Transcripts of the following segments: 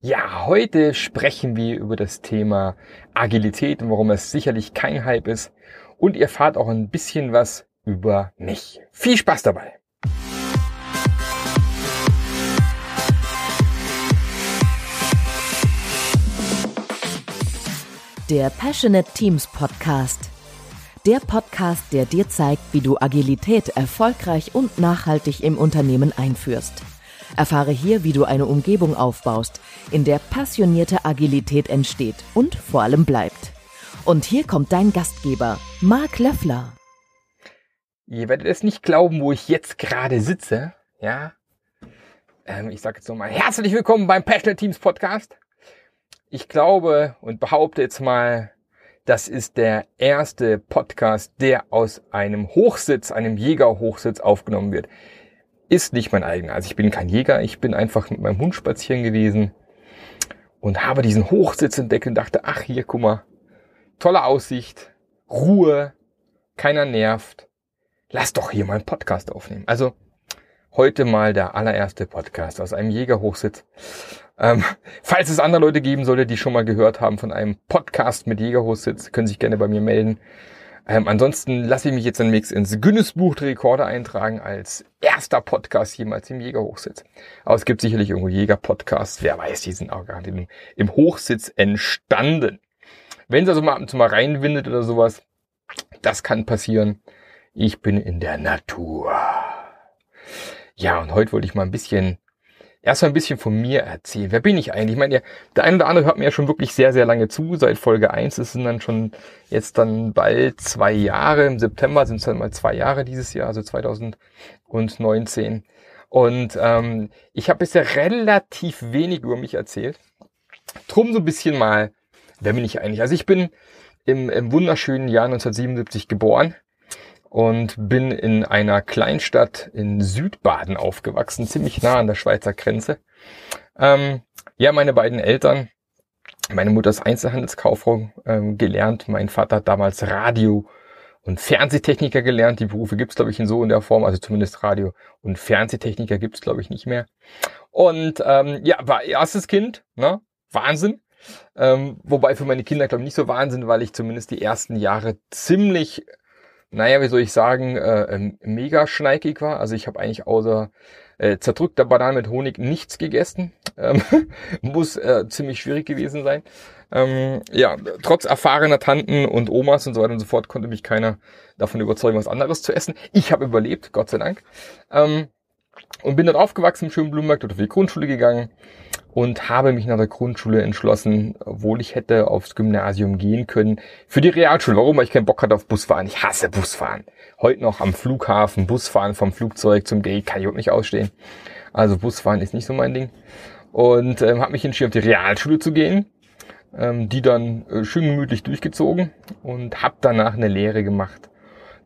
Ja, heute sprechen wir über das Thema Agilität und warum es sicherlich kein Hype ist. Und ihr erfahrt auch ein bisschen was über mich. Viel Spaß dabei! Der Passionate Teams Podcast. Der Podcast, der dir zeigt, wie du Agilität erfolgreich und nachhaltig im Unternehmen einführst. Erfahre hier, wie du eine Umgebung aufbaust, in der passionierte Agilität entsteht und vor allem bleibt. Und hier kommt dein Gastgeber, Marc Löffler. Ihr werdet es nicht glauben, wo ich jetzt gerade sitze. Ja, ähm, ich sage jetzt nochmal herzlich willkommen beim Passionate Teams Podcast. Ich glaube und behaupte jetzt mal, das ist der erste Podcast, der aus einem Hochsitz, einem Jägerhochsitz aufgenommen wird ist nicht mein eigener. Also ich bin kein Jäger, ich bin einfach mit meinem Hund spazieren gewesen und habe diesen Hochsitz entdeckt und dachte, ach hier, guck mal, tolle Aussicht, Ruhe, keiner nervt. Lass doch hier mal einen Podcast aufnehmen. Also heute mal der allererste Podcast aus einem Jägerhochsitz. Ähm, falls es andere Leute geben sollte, die schon mal gehört haben von einem Podcast mit Jägerhochsitz, können sich gerne bei mir melden. Ähm, ansonsten lasse ich mich jetzt demnächst ins Guinness-Buch der Rekorde eintragen als erster Podcast jemals im Jägerhochsitz. Aber es gibt sicherlich irgendwo Jäger-Podcasts. Wer weiß, die sind auch gerade im, im Hochsitz entstanden. Wenn es also mal ab und zu mal reinwindet oder sowas, das kann passieren. Ich bin in der Natur. Ja, und heute wollte ich mal ein bisschen erstmal ein bisschen von mir erzählen. Wer bin ich eigentlich? Ich meine, der eine oder andere hört mir ja schon wirklich sehr, sehr lange zu. Seit Folge 1 Es sind dann schon jetzt dann bald zwei Jahre. Im September sind es dann mal zwei Jahre dieses Jahr, also 2019. Und ähm, ich habe bisher relativ wenig über mich erzählt. Drum so ein bisschen mal, wer bin ich eigentlich? Also ich bin im, im wunderschönen Jahr 1977 geboren und bin in einer Kleinstadt in Südbaden aufgewachsen, ziemlich nah an der Schweizer Grenze. Ähm, ja, meine beiden Eltern, meine Mutter ist Einzelhandelskauffrau ähm, gelernt, mein Vater hat damals Radio und Fernsehtechniker gelernt. Die Berufe gibt's glaube ich, in so in der Form, also zumindest Radio und Fernsehtechniker gibt's glaube ich, nicht mehr. Und ähm, ja, war erstes Kind, ne? Wahnsinn. Ähm, wobei für meine Kinder, glaube ich, nicht so Wahnsinn, weil ich zumindest die ersten Jahre ziemlich naja, wie soll ich sagen, äh, ähm, mega schneikig war. Also ich habe eigentlich außer äh, zerdrückter Bananen mit Honig nichts gegessen. Ähm, muss äh, ziemlich schwierig gewesen sein. Ähm, ja, trotz erfahrener Tanten und Omas und so weiter und so fort konnte mich keiner davon überzeugen, was anderes zu essen. Ich habe überlebt, Gott sei Dank. Ähm, und bin dann aufgewachsen im schönen Blumenberg, dort auf die Grundschule gegangen und habe mich nach der Grundschule entschlossen, obwohl ich hätte aufs Gymnasium gehen können, für die Realschule. Warum? Weil ich keinen Bock hatte auf Busfahren. Ich hasse Busfahren. Heute noch am Flughafen, Busfahren vom Flugzeug zum Gate kann ich auch nicht ausstehen. Also Busfahren ist nicht so mein Ding. Und ähm, habe mich entschieden, auf die Realschule zu gehen. Ähm, die dann äh, schön gemütlich durchgezogen und habe danach eine Lehre gemacht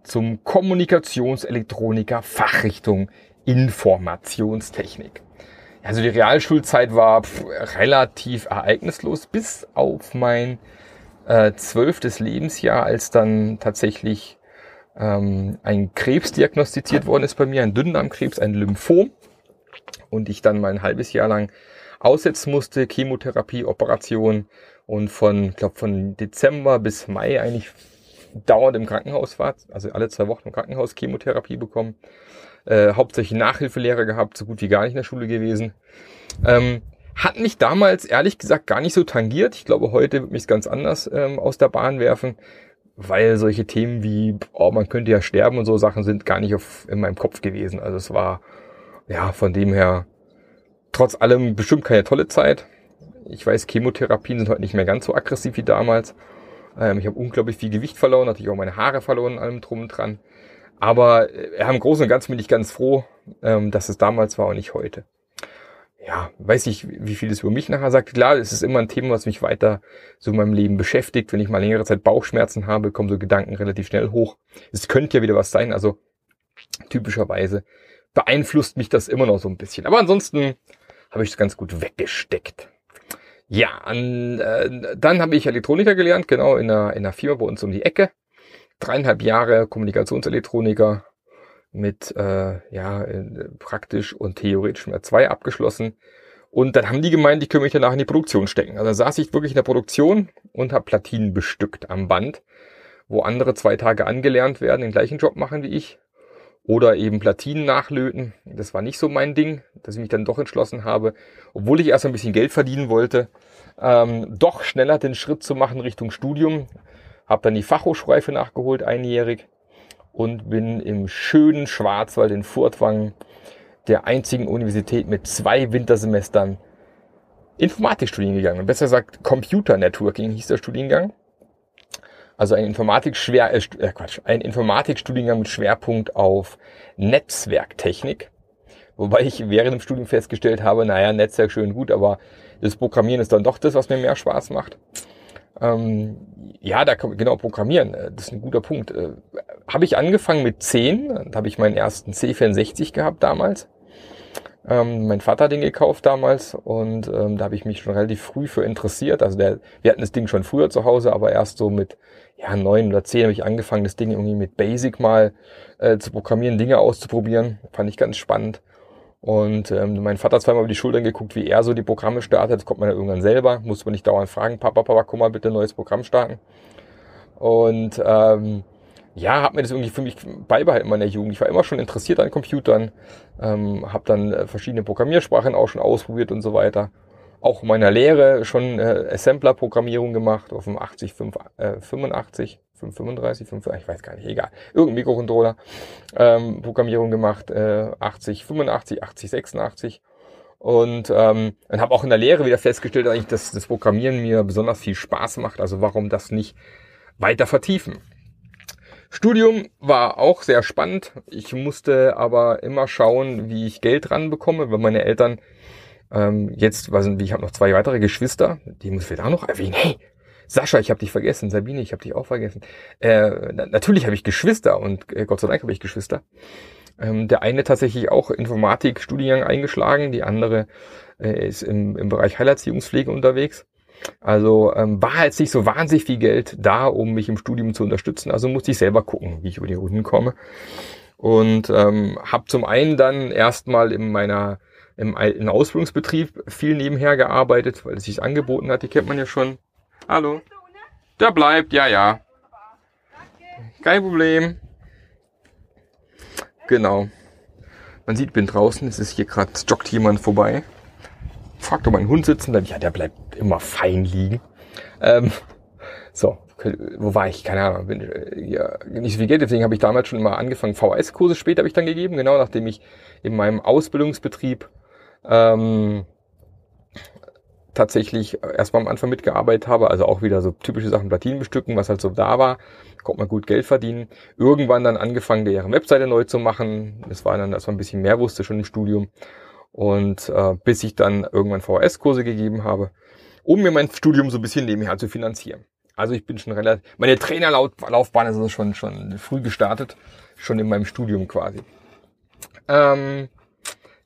zum Kommunikationselektroniker Fachrichtung Informationstechnik. Also die Realschulzeit war pff, relativ ereignislos bis auf mein äh, zwölftes Lebensjahr, als dann tatsächlich ähm, ein Krebs diagnostiziert worden ist bei mir, ein Dünndarmkrebs, ein Lymphom. Und ich dann mal ein halbes Jahr lang aussetzen musste, Chemotherapie, Operation und von, glaube von Dezember bis Mai eigentlich dauernd im Krankenhaus war, also alle zwei Wochen im Krankenhaus Chemotherapie bekommen äh, hauptsächlich Nachhilfelehrer gehabt, so gut wie gar nicht in der Schule gewesen. Ähm, hat mich damals ehrlich gesagt gar nicht so tangiert. Ich glaube, heute wird mich ganz anders ähm, aus der Bahn werfen, weil solche Themen wie, oh, man könnte ja sterben und so Sachen sind gar nicht auf, in meinem Kopf gewesen. Also es war, ja, von dem her trotz allem bestimmt keine tolle Zeit. Ich weiß, Chemotherapien sind heute nicht mehr ganz so aggressiv wie damals. Ähm, ich habe unglaublich viel Gewicht verloren, natürlich auch meine Haare verloren, allem drum und dran. Aber äh, im Großen und Ganzen bin ich ganz froh, ähm, dass es damals war und nicht heute. Ja, weiß ich, wie viel es über mich nachher sagt. Klar, es ist immer ein Thema, was mich weiter so in meinem Leben beschäftigt. Wenn ich mal längere Zeit Bauchschmerzen habe, kommen so Gedanken relativ schnell hoch. Es könnte ja wieder was sein, also typischerweise beeinflusst mich das immer noch so ein bisschen. Aber ansonsten habe ich es ganz gut weggesteckt. Ja, an, äh, dann habe ich Elektroniker gelernt, genau in einer, in einer Firma bei uns um die Ecke dreieinhalb Jahre Kommunikationselektroniker mit äh, ja praktisch und theoretisch mehr zwei abgeschlossen Und dann haben die gemeint, ich könnte mich danach in die Produktion stecken. Also dann saß ich wirklich in der Produktion und habe Platinen bestückt am Band, wo andere zwei Tage angelernt werden, den gleichen Job machen wie ich. Oder eben Platinen nachlöten. Das war nicht so mein Ding, dass ich mich dann doch entschlossen habe, obwohl ich erst ein bisschen Geld verdienen wollte, ähm, doch schneller den Schritt zu machen Richtung Studium. Habe dann die Fachhochschreife nachgeholt, einjährig. Und bin im schönen Schwarzwald in Furtwangen der einzigen Universität mit zwei Wintersemestern Informatikstudien gegangen. Besser gesagt, Computer Networking hieß der Studiengang. Also ein Informatik schwer, äh, äh, Quatsch, ein Informatikstudiengang mit Schwerpunkt auf Netzwerktechnik. Wobei ich während dem Studium festgestellt habe, naja, Netzwerk schön gut, aber das Programmieren ist dann doch das, was mir mehr Spaß macht. Ähm, ja, da kann, genau, Programmieren, äh, das ist ein guter Punkt. Äh, habe ich angefangen mit 10, da habe ich meinen ersten C64 gehabt damals. Ähm, mein Vater hat den gekauft damals und ähm, da habe ich mich schon relativ früh für interessiert. Also der, wir hatten das Ding schon früher zu Hause, aber erst so mit ja neun oder zehn habe ich angefangen, das Ding irgendwie mit Basic mal äh, zu programmieren, Dinge auszuprobieren. Fand ich ganz spannend. Und ähm, mein Vater hat zweimal über die Schultern geguckt, wie er so die Programme startet. Das kommt man ja irgendwann selber. Muss man nicht dauernd fragen, Papa, Papa, komm mal bitte neues Programm starten. Und ähm, ja, habe mir das irgendwie für mich beibehalten in meiner Jugend. Ich war immer schon interessiert an Computern, ähm, habe dann äh, verschiedene Programmiersprachen auch schon ausprobiert und so weiter. Auch in meiner Lehre schon äh, Assembler-Programmierung gemacht auf dem 80, 5, äh, 85, 535, 5, ich weiß gar nicht, egal. Irgendein Mikrocontroller. Ähm, Programmierung gemacht, äh, 80, 85, 80, 86. Und ähm, dann habe auch in der Lehre wieder festgestellt, eigentlich, dass das Programmieren mir besonders viel Spaß macht. Also warum das nicht weiter vertiefen? Studium war auch sehr spannend. Ich musste aber immer schauen, wie ich Geld ranbekomme, weil meine Eltern ähm, jetzt, was sind, ich habe noch zwei weitere Geschwister, die muss ich auch noch erwähnen. Hey, Sascha, ich habe dich vergessen. Sabine, ich habe dich auch vergessen. Äh, na, natürlich habe ich Geschwister und äh, Gott sei Dank habe ich Geschwister. Ähm, der eine tatsächlich auch Informatik-Studiengang eingeschlagen, die andere äh, ist im, im Bereich Heilerziehungspflege unterwegs. Also ähm, war jetzt nicht so wahnsinnig viel Geld da, um mich im Studium zu unterstützen. Also musste ich selber gucken, wie ich über die Runden komme. Und ähm, habe zum einen dann erstmal in meiner im alten Ausbildungsbetrieb viel nebenher gearbeitet, weil es sich angeboten hat. Die kennt man ja schon. Hallo. Der bleibt, ja, ja. Kein Problem. Genau. Man sieht, bin draußen. Es ist hier gerade joggt jemand vorbei fragt, ob mein Hund sitzen bleibt. Ja, der bleibt immer fein liegen. Ähm, so, wo war ich? Keine Ahnung. Bin, äh, ja, nicht so viel Geld, deswegen habe ich damals schon mal angefangen. VHS-Kurse später habe ich dann gegeben, genau nachdem ich in meinem Ausbildungsbetrieb ähm, tatsächlich erstmal am Anfang mitgearbeitet habe, also auch wieder so typische Sachen Platinen bestücken, was halt so da war, konnte man gut Geld verdienen. Irgendwann dann angefangen, deren Webseite neu zu machen. Das war dann, dass man ein bisschen mehr wusste schon im Studium. Und äh, bis ich dann irgendwann VHS-Kurse gegeben habe, um mir mein Studium so ein bisschen nebenher zu finanzieren. Also ich bin schon relativ, meine Trainerlaufbahn ist also schon, schon früh gestartet, schon in meinem Studium quasi. Ähm,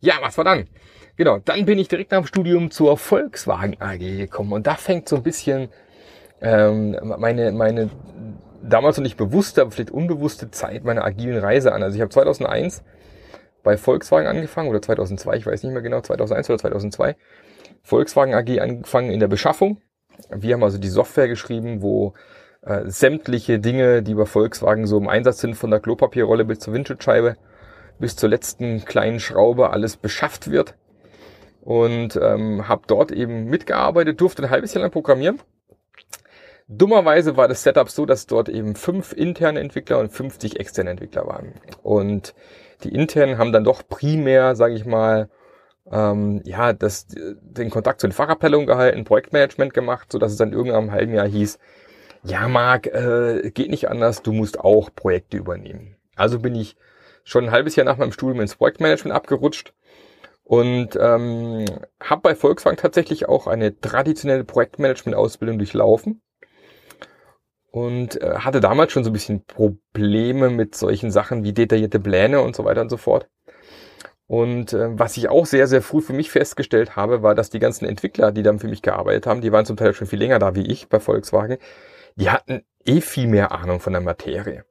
ja, was war dann? Genau, dann bin ich direkt nach dem Studium zur Volkswagen AG gekommen und da fängt so ein bisschen ähm, meine, meine damals noch nicht bewusste, aber vielleicht unbewusste Zeit meiner agilen Reise an. Also ich habe 2001 bei Volkswagen angefangen oder 2002, ich weiß nicht mehr genau, 2001 oder 2002. Volkswagen AG angefangen in der Beschaffung. Wir haben also die Software geschrieben, wo äh, sämtliche Dinge, die bei Volkswagen so im Einsatz sind, von der Klopapierrolle bis zur Windschutzscheibe, bis zur letzten kleinen Schraube, alles beschafft wird. Und ähm, habe dort eben mitgearbeitet, durfte ein halbes Jahr lang programmieren. Dummerweise war das Setup so, dass dort eben fünf interne Entwickler und 50 externe Entwickler waren. Und die internen haben dann doch primär, sage ich mal, ähm, ja, das, den Kontakt zu den Fachabteilungen gehalten, Projektmanagement gemacht, so dass es dann irgendwann im halben Jahr hieß, ja, Marc, äh, geht nicht anders, du musst auch Projekte übernehmen. Also bin ich schon ein halbes Jahr nach meinem Studium ins Projektmanagement abgerutscht und ähm, habe bei Volkswagen tatsächlich auch eine traditionelle Projektmanagement-Ausbildung durchlaufen und äh, hatte damals schon so ein bisschen Probleme mit solchen Sachen wie detaillierte Pläne und so weiter und so fort. Und äh, was ich auch sehr, sehr früh für mich festgestellt habe, war, dass die ganzen Entwickler, die dann für mich gearbeitet haben, die waren zum Teil schon viel länger da wie ich bei Volkswagen, die hatten eh viel mehr Ahnung von der Materie.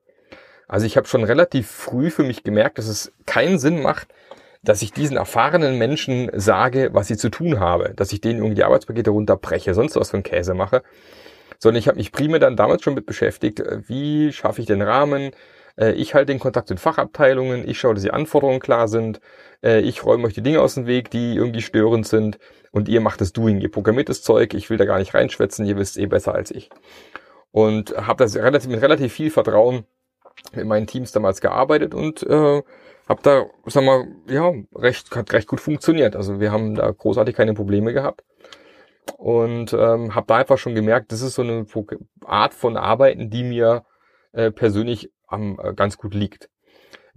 Also ich habe schon relativ früh für mich gemerkt, dass es keinen Sinn macht, dass ich diesen erfahrenen Menschen sage, was sie zu tun habe, dass ich denen irgendwie die Arbeitspakete runterbreche, sonst was für einen Käse mache, sondern ich habe mich primär dann damals schon mit beschäftigt, äh, wie schaffe ich den Rahmen, äh, ich halte den Kontakt mit Fachabteilungen, ich schaue, dass die Anforderungen klar sind, äh, ich räume euch die Dinge aus dem Weg, die irgendwie störend sind und ihr macht das Doing, ihr programmiert das Zeug, ich will da gar nicht reinschwätzen, ihr wisst eh besser als ich. Und habe das relativ, mit relativ viel Vertrauen mit meinen Teams damals gearbeitet und äh, habe da, sag mal, ja, recht, hat recht gut funktioniert. Also wir haben da großartig keine Probleme gehabt. Und ähm, habe da einfach schon gemerkt, das ist so eine Art von Arbeiten, die mir äh, persönlich am, äh, ganz gut liegt.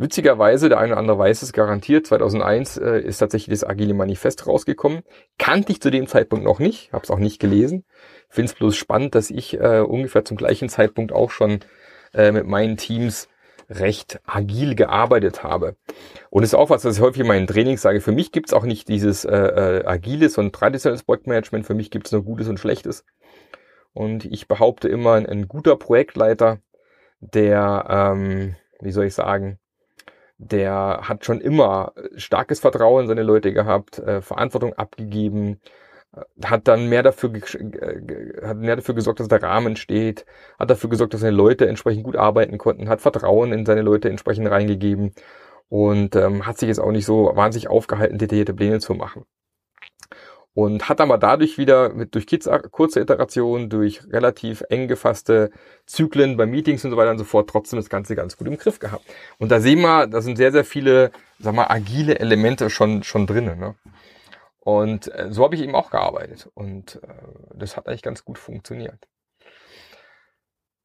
Witzigerweise, der eine oder andere weiß es garantiert, 2001 äh, ist tatsächlich das Agile Manifest rausgekommen. Kannte ich zu dem Zeitpunkt noch nicht, habe es auch nicht gelesen. Finde es bloß spannend, dass ich äh, ungefähr zum gleichen Zeitpunkt auch schon äh, mit meinen Teams recht agil gearbeitet habe. Und es ist auch was, was ich häufig in meinen Trainings sage. Für mich gibt es auch nicht dieses äh, äh, agiles und traditionelles Projektmanagement. Für mich gibt es nur Gutes und Schlechtes. Und ich behaupte immer, ein, ein guter Projektleiter, der, ähm, wie soll ich sagen, der hat schon immer starkes Vertrauen in seine Leute gehabt, äh, Verantwortung abgegeben, hat dann mehr dafür, hat mehr dafür gesorgt, dass der Rahmen steht, hat dafür gesorgt, dass seine Leute entsprechend gut arbeiten konnten, hat Vertrauen in seine Leute entsprechend reingegeben und ähm, hat sich jetzt auch nicht so wahnsinnig aufgehalten, detaillierte Pläne zu machen. Und hat aber dadurch wieder mit durch kurze Iterationen, durch relativ eng gefasste Zyklen bei Meetings und so weiter und so fort trotzdem das Ganze ganz gut im Griff gehabt. Und da sehen wir, da sind sehr, sehr viele, sag mal, agile Elemente schon, schon drinnen. Ne? Und äh, so habe ich eben auch gearbeitet. Und äh, das hat eigentlich ganz gut funktioniert.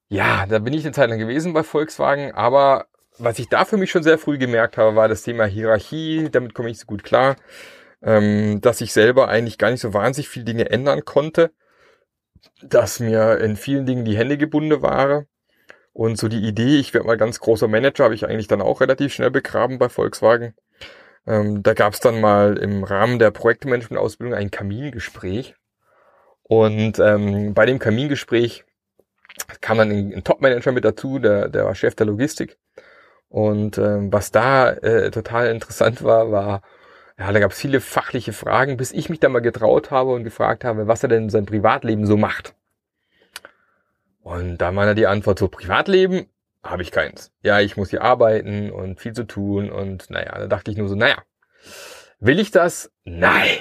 Ja, da bin ich eine Zeit lang gewesen bei Volkswagen, aber was ich da für mich schon sehr früh gemerkt habe, war das Thema Hierarchie, damit komme ich so gut klar, ähm, dass ich selber eigentlich gar nicht so wahnsinnig viele Dinge ändern konnte, dass mir in vielen Dingen die Hände gebunden waren. Und so die Idee, ich werde mal ganz großer Manager, habe ich eigentlich dann auch relativ schnell begraben bei Volkswagen. Ähm, da gab es dann mal im Rahmen der Projektmanagement-Ausbildung ein Kamingespräch. Und ähm, bei dem Kamingespräch kam dann ein, ein Top-Manager mit dazu, der, der war Chef der Logistik. Und ähm, was da äh, total interessant war, war, ja, da gab es viele fachliche Fragen, bis ich mich da mal getraut habe und gefragt habe, was er denn in seinem Privatleben so macht. Und da war die Antwort so, Privatleben? Habe ich keins. Ja, ich muss hier arbeiten und viel zu tun und naja, da dachte ich nur so, naja, will ich das? Nein,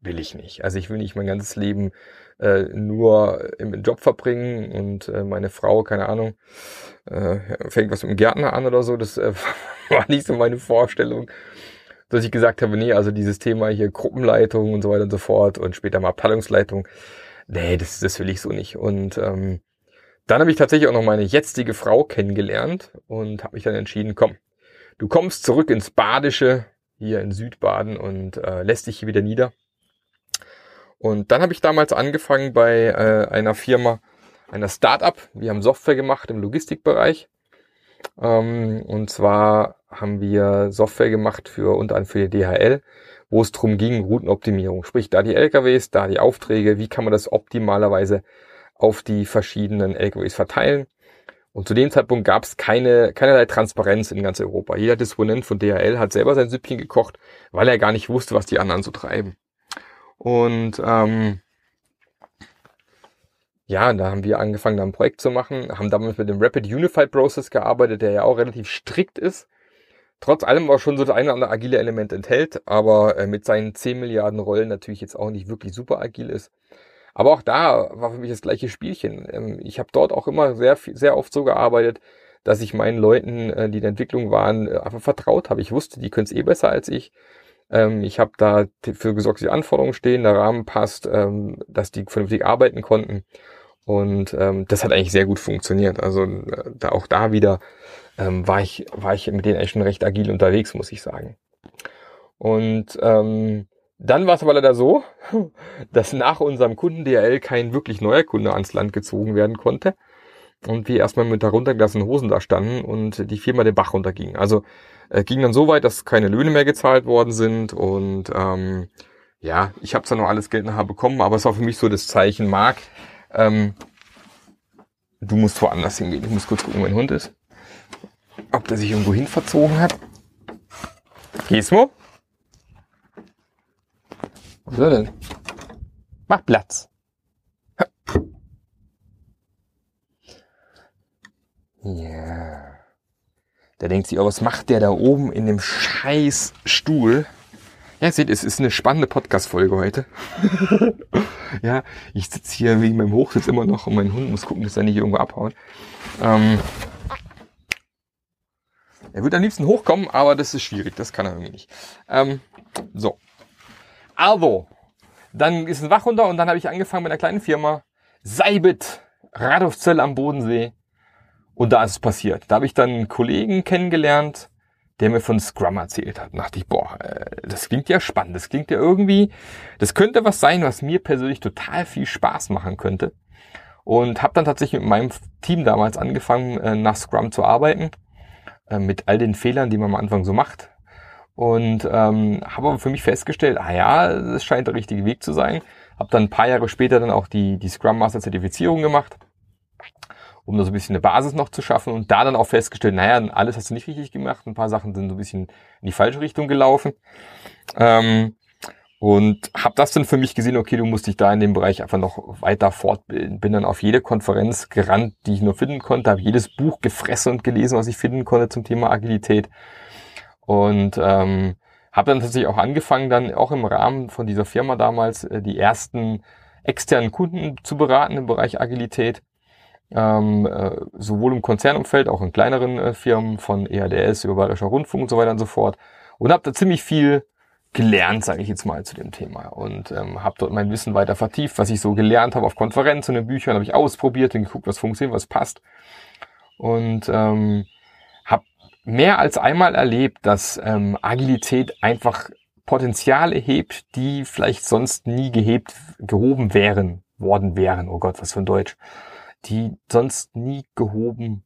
will ich nicht. Also ich will nicht mein ganzes Leben äh, nur im Job verbringen und äh, meine Frau, keine Ahnung, äh, fängt was mit dem Gärtner an oder so. Das äh, war nicht so meine Vorstellung, dass ich gesagt habe, nee, also dieses Thema hier Gruppenleitung und so weiter und so fort und später mal Abteilungsleitung, nee, das, das will ich so nicht. Und ähm, dann habe ich tatsächlich auch noch meine jetzige Frau kennengelernt und habe mich dann entschieden, komm, du kommst zurück ins Badische, hier in Südbaden und äh, lässt dich hier wieder nieder. Und dann habe ich damals angefangen bei äh, einer Firma, einer Startup. Wir haben Software gemacht im Logistikbereich. Ähm, und zwar haben wir Software gemacht für unter anderem für die DHL, wo es darum ging, Routenoptimierung. Sprich, da die LKWs, da die Aufträge, wie kann man das optimalerweise auf die verschiedenen LKWs verteilen. Und zu dem Zeitpunkt gab es keine, keinerlei Transparenz in ganz Europa. Jeder Disponent von DHL hat selber sein Süppchen gekocht, weil er gar nicht wusste, was die anderen so treiben. Und ähm, ja, da haben wir angefangen, da ein Projekt zu machen, haben damals mit dem Rapid Unified Process gearbeitet, der ja auch relativ strikt ist. Trotz allem auch schon so das eine oder andere agile Element enthält, aber äh, mit seinen 10 Milliarden Rollen natürlich jetzt auch nicht wirklich super agil ist. Aber auch da war für mich das gleiche Spielchen. Ähm, ich habe dort auch immer sehr, sehr oft so gearbeitet, dass ich meinen Leuten, äh, die in der Entwicklung waren, äh, einfach vertraut habe. Ich wusste, die können es eh besser als ich. Ähm, ich habe da dafür gesorgt, dass die Anforderungen stehen, der Rahmen passt, ähm, dass die vernünftig arbeiten konnten. Und das hat eigentlich sehr gut funktioniert. Also äh, da auch da wieder war ich war ich mit denen echt schon recht agil unterwegs, muss ich sagen. Und ähm, dann war es aber leider so, dass nach unserem Kunden DRL kein wirklich neuer Kunde ans Land gezogen werden konnte und wir erstmal mit heruntergelassenen Hosen da standen und die Firma den Bach runterging. Also äh, ging dann so weit, dass keine Löhne mehr gezahlt worden sind und ähm, ja, ich habe zwar noch alles Geld nachher bekommen, aber es war für mich so das Zeichen, Mark, ähm, du musst woanders hingehen. Ich muss kurz gucken, wo mein Hund ist. Ob der sich irgendwo hin verzogen hat. Gizmo? So denn? Mach Platz. Ja. Der denkt sich, oh, was macht der da oben in dem scheiß Stuhl? Ja, seht, es ist eine spannende Podcast-Folge heute. ja, ich sitze hier wegen meinem Hochsitz immer noch und mein Hund muss gucken, dass er nicht irgendwo abhaut. Ähm, er würde am liebsten hochkommen, aber das ist schwierig, das kann er irgendwie nicht. Ähm, so. Also, dann ist ein Wach runter und dann habe ich angefangen mit einer kleinen Firma. Seibit, Radolfzell am Bodensee. Und da ist es passiert. Da habe ich dann einen Kollegen kennengelernt, der mir von Scrum erzählt hat. Da dachte ich, boah, äh, das klingt ja spannend. Das klingt ja irgendwie, das könnte was sein, was mir persönlich total viel Spaß machen könnte. Und habe dann tatsächlich mit meinem Team damals angefangen, äh, nach Scrum zu arbeiten. Äh, mit all den Fehlern, die man am Anfang so macht. Und ähm, habe aber für mich festgestellt, ah ja, das scheint der richtige Weg zu sein. Habe dann ein paar Jahre später dann auch die, die Scrum Master Zertifizierung gemacht um da so ein bisschen eine Basis noch zu schaffen und da dann auch festgestellt, naja, alles hast du nicht richtig gemacht, ein paar Sachen sind so ein bisschen in die falsche Richtung gelaufen. Ähm, und habe das dann für mich gesehen, okay, du musst dich da in dem Bereich einfach noch weiter fortbilden. Bin dann auf jede Konferenz gerannt, die ich nur finden konnte, habe jedes Buch gefressen und gelesen, was ich finden konnte zum Thema Agilität. Und ähm, habe dann tatsächlich auch angefangen, dann auch im Rahmen von dieser Firma damals äh, die ersten externen Kunden zu beraten im Bereich Agilität ähm, äh, sowohl im Konzernumfeld, auch in kleineren äh, Firmen von EADS über Bayerischer Rundfunk und so weiter und so fort. Und habe da ziemlich viel gelernt, sage ich jetzt mal, zu dem Thema. Und ähm, habe dort mein Wissen weiter vertieft, was ich so gelernt habe auf Konferenzen und in Büchern, habe ich ausprobiert und geguckt, was funktioniert, was passt. Und ähm, mehr als einmal erlebt, dass ähm, Agilität einfach Potenziale hebt, die vielleicht sonst nie gehebt, gehoben wären, worden wären. Oh Gott, was für ein Deutsch die sonst nie gehoben,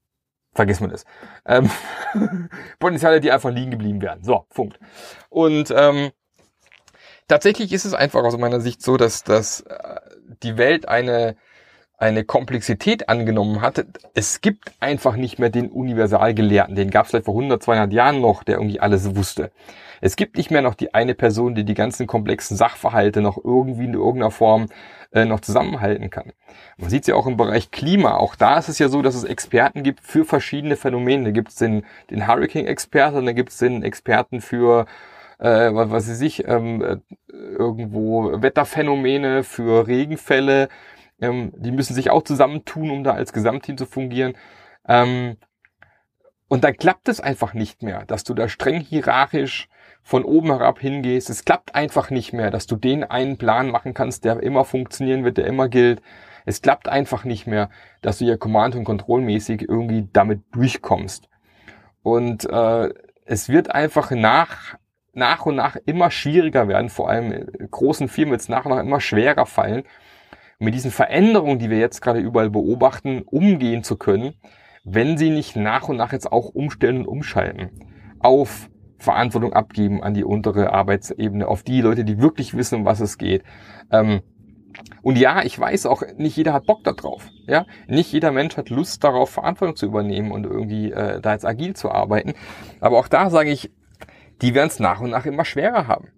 vergiss man das, ähm, Potenziale, die einfach liegen geblieben wären. So, Punkt. Und ähm, tatsächlich ist es einfach aus meiner Sicht so, dass, dass äh, die Welt eine eine Komplexität angenommen hat. Es gibt einfach nicht mehr den Universalgelehrten. Den gab es vielleicht vor 100, 200 Jahren noch, der irgendwie alles wusste. Es gibt nicht mehr noch die eine Person, die die ganzen komplexen Sachverhalte noch irgendwie in irgendeiner Form äh, noch zusammenhalten kann. Man sieht es ja auch im Bereich Klima. Auch da ist es ja so, dass es Experten gibt für verschiedene Phänomene. Da gibt es den, den Hurricane-Experten, da gibt es den Experten für äh, was weiß ich sich, ähm, äh, irgendwo Wetterphänomene, für Regenfälle. Ähm, die müssen sich auch zusammentun, um da als Gesamtteam zu fungieren. Ähm, und da klappt es einfach nicht mehr, dass du da streng hierarchisch von oben herab hingehst. Es klappt einfach nicht mehr, dass du den einen Plan machen kannst, der immer funktionieren wird, der immer gilt. Es klappt einfach nicht mehr, dass du ja Command- und Kontrollmäßig irgendwie damit durchkommst. Und äh, es wird einfach nach, nach und nach immer schwieriger werden, vor allem in großen Firmen wird es nach und nach immer schwerer fallen, mit diesen Veränderungen, die wir jetzt gerade überall beobachten, umgehen zu können, wenn sie nicht nach und nach jetzt auch umstellen und umschalten auf Verantwortung abgeben an die untere Arbeitsebene, auf die Leute, die wirklich wissen, um was es geht. Ähm, und ja, ich weiß auch, nicht jeder hat Bock darauf. Ja, nicht jeder Mensch hat Lust darauf, Verantwortung zu übernehmen und irgendwie äh, da jetzt agil zu arbeiten. Aber auch da sage ich, die werden es nach und nach immer schwerer haben.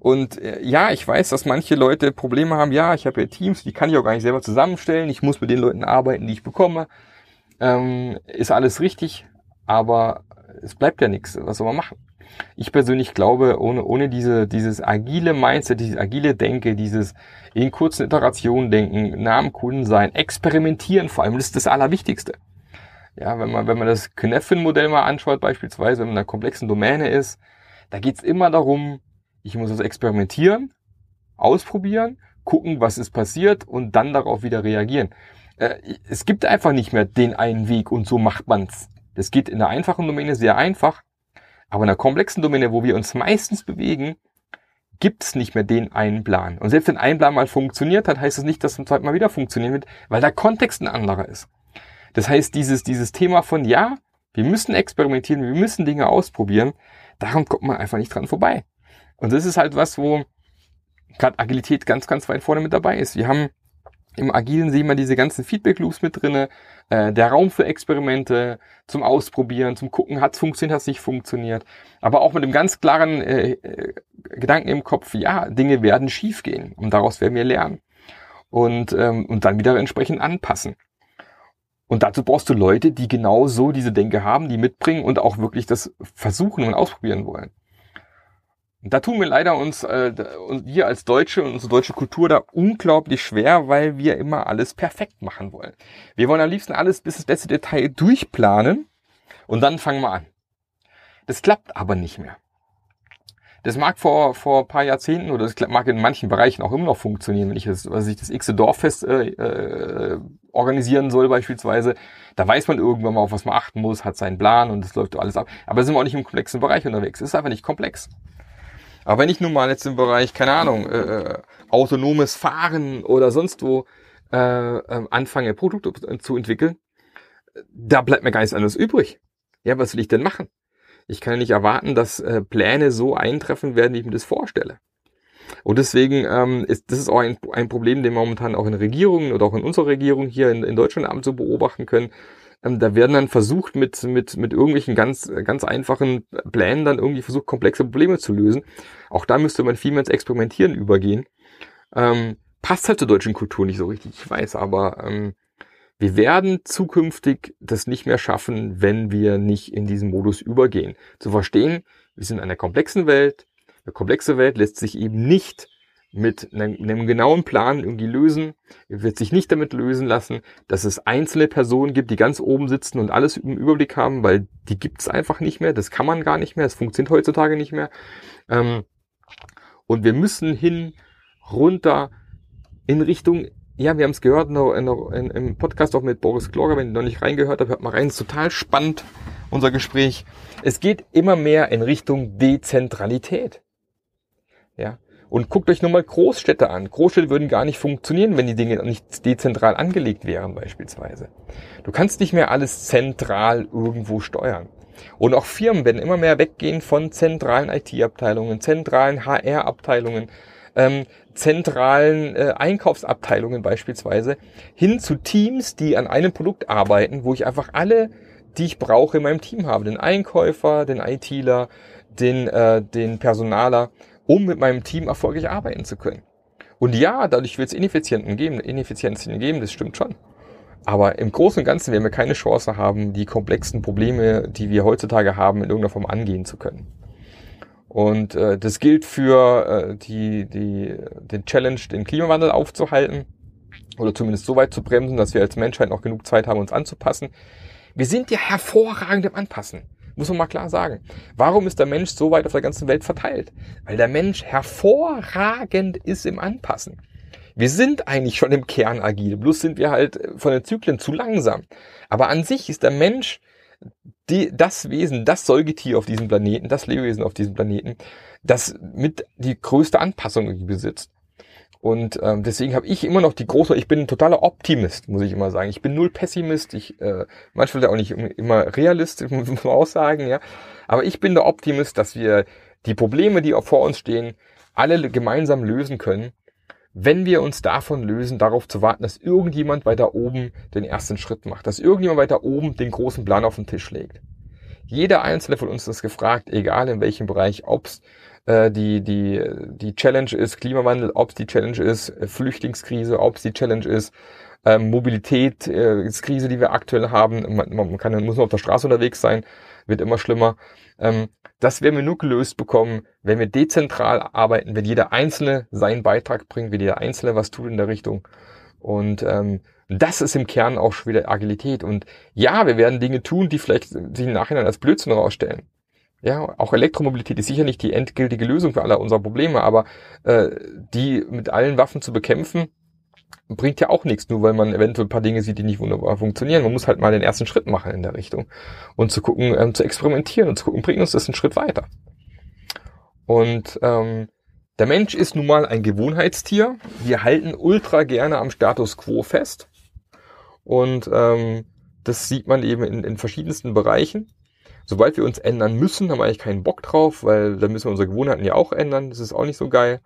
Und äh, ja, ich weiß, dass manche Leute Probleme haben. Ja, ich habe ja Teams, die kann ich auch gar nicht selber zusammenstellen. Ich muss mit den Leuten arbeiten, die ich bekomme. Ähm, ist alles richtig, aber es bleibt ja nichts. Was soll man machen? Ich persönlich glaube, ohne, ohne diese, dieses agile Mindset, dieses agile Denke, dieses in kurzen Iterationen denken, nah am Kunden sein, experimentieren vor allem, das ist das Allerwichtigste. Ja, wenn man, wenn man das Kneffin-Modell mal anschaut, beispielsweise, wenn man in einer komplexen Domäne ist, da geht's immer darum, ich muss das experimentieren, ausprobieren, gucken, was ist passiert und dann darauf wieder reagieren. Äh, es gibt einfach nicht mehr den einen Weg und so macht man's. Das geht in der einfachen Domäne sehr einfach, aber in der komplexen Domäne, wo wir uns meistens bewegen, gibt es nicht mehr den einen Plan. Und selbst wenn ein Plan mal funktioniert hat, heißt es das nicht, dass es zum zweiten Mal wieder funktionieren wird, weil der Kontext ein anderer ist. Das heißt, dieses, dieses Thema von, ja, wir müssen experimentieren, wir müssen Dinge ausprobieren, daran kommt man einfach nicht dran vorbei. Und das ist halt was, wo gerade Agilität ganz, ganz weit vorne mit dabei ist. Wir haben Im Agilen sehen wir diese ganzen Feedback-Loops mit drinne, äh, der Raum für Experimente, zum Ausprobieren, zum Gucken, hat's funktioniert, hat's nicht funktioniert. Aber auch mit dem ganz klaren äh, äh, Gedanken im Kopf, ja, Dinge werden schiefgehen und daraus werden wir lernen. Und, ähm, und dann wieder entsprechend anpassen. Und dazu brauchst du Leute, die genau so diese Denke haben, die mitbringen und auch wirklich das versuchen und ausprobieren wollen. Da tun wir leider uns, äh, wir als Deutsche und unsere deutsche Kultur da unglaublich schwer, weil wir immer alles perfekt machen wollen. Wir wollen am liebsten alles bis ins letzte Detail durchplanen und dann fangen wir an. Das klappt aber nicht mehr. Das mag vor, vor paar Jahrzehnten oder das mag in manchen Bereichen auch immer noch funktionieren, wenn ich das, was ich das x Dorffest äh, äh, organisieren soll beispielsweise. Da weiß man irgendwann mal, auf was man achten muss, hat seinen Plan und das läuft alles ab. Aber sind wir auch nicht im komplexen Bereich unterwegs. Es ist einfach nicht komplex. Aber wenn ich nun mal jetzt im Bereich, keine Ahnung, äh, äh autonomes Fahren oder sonst wo äh, äh, anfange, Produkte zu entwickeln, da bleibt mir gar nichts anderes übrig. Ja, was will ich denn machen? Ich kann ja nicht erwarten, dass äh, Pläne so eintreffen werden, wie ich mir das vorstelle. Und deswegen ähm, ist das ist auch ein, ein Problem, den wir momentan auch in Regierungen oder auch in unserer Regierung hier in, in Deutschland abends so beobachten können, ähm, da werden dann versucht, mit, mit, mit irgendwelchen ganz, ganz einfachen Plänen dann irgendwie versucht, komplexe Probleme zu lösen. Auch da müsste man viel mehr ins Experimentieren übergehen. Ähm, passt halt zur deutschen Kultur nicht so richtig, ich weiß, aber ähm, wir werden zukünftig das nicht mehr schaffen, wenn wir nicht in diesen Modus übergehen. Zu verstehen, wir sind in einer komplexen Welt. Eine komplexe Welt lässt sich eben nicht mit einem, genauen Plan irgendwie lösen, wird sich nicht damit lösen lassen, dass es einzelne Personen gibt, die ganz oben sitzen und alles im Überblick haben, weil die gibt es einfach nicht mehr, das kann man gar nicht mehr, das funktioniert heutzutage nicht mehr. Ähm, und wir müssen hin, runter, in Richtung, ja, wir haben es gehört in, im Podcast auch mit Boris Kloger, wenn ihr noch nicht reingehört habt, hört mal rein, ist total spannend, unser Gespräch. Es geht immer mehr in Richtung Dezentralität. Ja, und guckt euch nur mal Großstädte an. Großstädte würden gar nicht funktionieren, wenn die Dinge nicht dezentral angelegt wären beispielsweise. Du kannst nicht mehr alles zentral irgendwo steuern. Und auch Firmen werden immer mehr weggehen von zentralen IT-Abteilungen, zentralen HR-Abteilungen, ähm, zentralen äh, Einkaufsabteilungen beispielsweise, hin zu Teams, die an einem Produkt arbeiten, wo ich einfach alle, die ich brauche, in meinem Team habe. Den Einkäufer, den ITler, den, äh, den Personaler um mit meinem Team erfolgreich arbeiten zu können. Und ja, dadurch wird es Ineffizienten geben, Ineffizienzen geben, das stimmt schon. Aber im Großen und Ganzen werden wir keine Chance haben, die komplexen Probleme, die wir heutzutage haben, in irgendeiner Form angehen zu können. Und äh, das gilt für äh, die, die, den Challenge, den Klimawandel aufzuhalten oder zumindest so weit zu bremsen, dass wir als Menschheit noch genug Zeit haben, uns anzupassen. Wir sind ja hervorragend im Anpassen. Muss man mal klar sagen. Warum ist der Mensch so weit auf der ganzen Welt verteilt? Weil der Mensch hervorragend ist im Anpassen. Wir sind eigentlich schon im Kern agil, bloß sind wir halt von den Zyklen zu langsam. Aber an sich ist der Mensch die, das Wesen, das Säugetier auf diesem Planeten, das Lebewesen auf diesem Planeten, das mit die größte Anpassung besitzt. Und ähm, deswegen habe ich immer noch die große, ich bin ein totaler Optimist, muss ich immer sagen. Ich bin null Pessimist, ich äh, manchmal auch nicht immer Realist, muss man auch sagen, ja. Aber ich bin der Optimist, dass wir die Probleme, die auch vor uns stehen, alle gemeinsam lösen können, wenn wir uns davon lösen, darauf zu warten, dass irgendjemand weiter oben den ersten Schritt macht, dass irgendjemand weiter oben den großen Plan auf den Tisch legt. Jeder einzelne von uns ist gefragt, egal in welchem Bereich, ob's äh, die, die, die Challenge ist Klimawandel, ob es die Challenge ist äh, Flüchtlingskrise, ob es die Challenge ist ähm, Mobilität, äh, die wir aktuell haben. Man, man kann, muss nur auf der Straße unterwegs sein, wird immer schlimmer. Ähm, das werden wir nur gelöst bekommen, wenn wir dezentral arbeiten, wenn jeder Einzelne seinen Beitrag bringt, wenn jeder Einzelne was tut in der Richtung. Und ähm, das ist im Kern auch schon wieder Agilität. Und ja, wir werden Dinge tun, die vielleicht sich im Nachhinein als Blödsinn herausstellen. Ja, auch Elektromobilität ist sicher nicht die endgültige Lösung für alle unserer Probleme, aber äh, die mit allen Waffen zu bekämpfen, bringt ja auch nichts, nur weil man eventuell ein paar Dinge sieht, die nicht wunderbar funktionieren. Man muss halt mal den ersten Schritt machen in der Richtung und zu gucken, ähm, zu experimentieren und zu gucken, bringt uns das einen Schritt weiter. Und ähm, der Mensch ist nun mal ein Gewohnheitstier. Wir halten ultra gerne am Status quo fest. Und ähm, das sieht man eben in, in verschiedensten Bereichen. Sobald wir uns ändern müssen, haben wir eigentlich keinen Bock drauf, weil dann müssen wir unsere Gewohnheiten ja auch ändern. Das ist auch nicht so geil.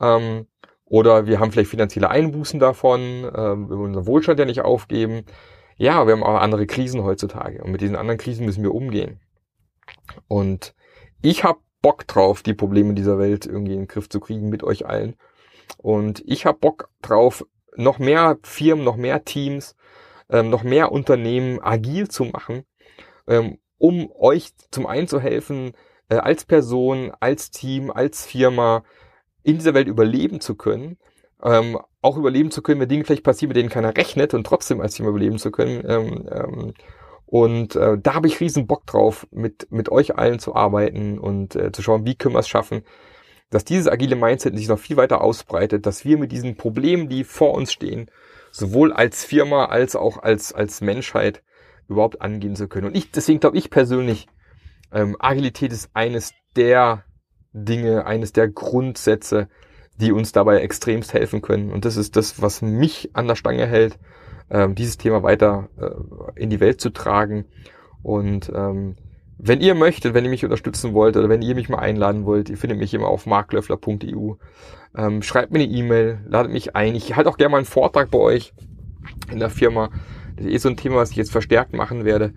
Ähm, Oder wir haben vielleicht finanzielle Einbußen davon, äh, wir wollen unseren Wohlstand ja nicht aufgeben. Ja, wir haben auch andere Krisen heutzutage und mit diesen anderen Krisen müssen wir umgehen. Und ich habe Bock drauf, die Probleme dieser Welt irgendwie in den Griff zu kriegen mit euch allen. Und ich habe Bock drauf, noch mehr Firmen, noch mehr Teams, ähm, noch mehr Unternehmen agil zu machen, ähm, um euch zum einen zu helfen, äh, als Person, als Team, als Firma in dieser Welt überleben zu können, ähm, auch überleben zu können, wenn Dinge vielleicht passieren, mit denen keiner rechnet und trotzdem als Team überleben zu können. Ähm, ähm, und äh, da habe ich riesen Bock drauf, mit, mit euch allen zu arbeiten und äh, zu schauen, wie können wir es schaffen, dass dieses agile Mindset sich noch viel weiter ausbreitet, dass wir mit diesen Problemen, die vor uns stehen, sowohl als Firma als auch als, als Menschheit überhaupt angehen zu können. Und ich, deswegen glaube ich persönlich, ähm, Agilität ist eines der Dinge, eines der Grundsätze, die uns dabei extremst helfen können. Und das ist das, was mich an der Stange hält, ähm, dieses Thema weiter äh, in die Welt zu tragen. Und ähm, wenn ihr möchtet, wenn ihr mich unterstützen wollt oder wenn ihr mich mal einladen wollt, ihr findet mich immer auf marklöffler.eu. Ähm, schreibt mir eine E-Mail, ladet mich ein. Ich halte auch gerne mal einen Vortrag bei euch in der Firma. Das ist eh so ein Thema, was ich jetzt verstärkt machen werde.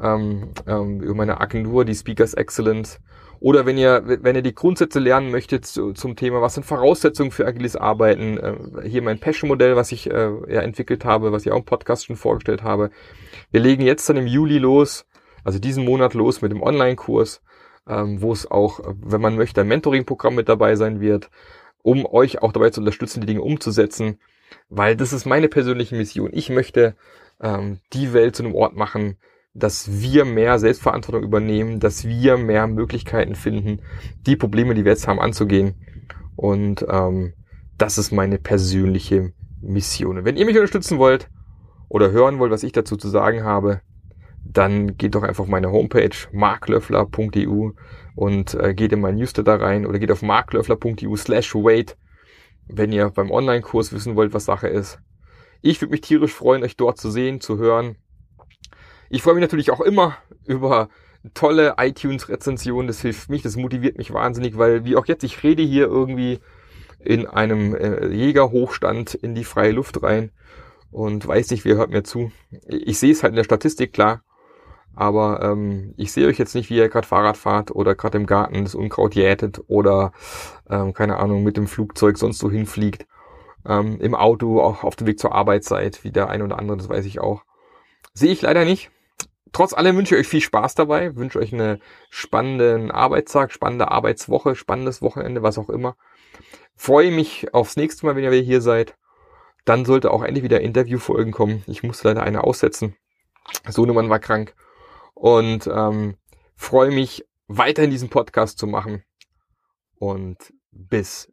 Ähm, ähm, über meine Agentur, die Speakers Excellence. Oder wenn ihr, wenn ihr die Grundsätze lernen möchtet zu, zum Thema, was sind Voraussetzungen für agiles Arbeiten, äh, hier mein Passion-Modell, was ich äh, ja, entwickelt habe, was ich auch im Podcast schon vorgestellt habe. Wir legen jetzt dann im Juli los, also diesen Monat los mit dem Online-Kurs, ähm, wo es auch, wenn man möchte, ein Mentoring-Programm mit dabei sein wird, um euch auch dabei zu unterstützen, die Dinge umzusetzen, weil das ist meine persönliche Mission. Ich möchte ähm, die Welt zu einem Ort machen, dass wir mehr Selbstverantwortung übernehmen, dass wir mehr Möglichkeiten finden, die Probleme, die wir jetzt haben, anzugehen. Und ähm, das ist meine persönliche Mission. wenn ihr mich unterstützen wollt oder hören wollt, was ich dazu zu sagen habe, dann geht doch einfach auf meine Homepage marklöffler.eu und äh, geht in mein Newsletter rein oder geht auf marklöffler.eu slash wait, wenn ihr beim Online-Kurs wissen wollt, was Sache ist. Ich würde mich tierisch freuen, euch dort zu sehen, zu hören ich freue mich natürlich auch immer über tolle iTunes-Rezensionen. Das hilft mich, das motiviert mich wahnsinnig, weil wie auch jetzt, ich rede hier irgendwie in einem äh, Jägerhochstand in die freie Luft rein und weiß nicht, wer hört mir zu. Ich sehe es halt in der Statistik, klar. Aber ähm, ich sehe euch jetzt nicht, wie ihr gerade Fahrrad fahrt oder gerade im Garten das Unkraut jätet oder ähm, keine Ahnung mit dem Flugzeug sonst so hinfliegt. Ähm, Im Auto auch auf dem Weg zur Arbeit seid, wie der ein oder andere, das weiß ich auch. Sehe ich leider nicht. Trotz allem wünsche ich euch viel Spaß dabei, wünsche euch einen spannenden Arbeitstag, spannende Arbeitswoche, spannendes Wochenende, was auch immer. Freue mich aufs nächste Mal, wenn ihr wieder hier seid. Dann sollte auch endlich wieder Interviewfolgen kommen. Ich musste leider eine aussetzen. Sohnemann war krank. Und ähm, freue mich, weiterhin diesen Podcast zu machen. Und bis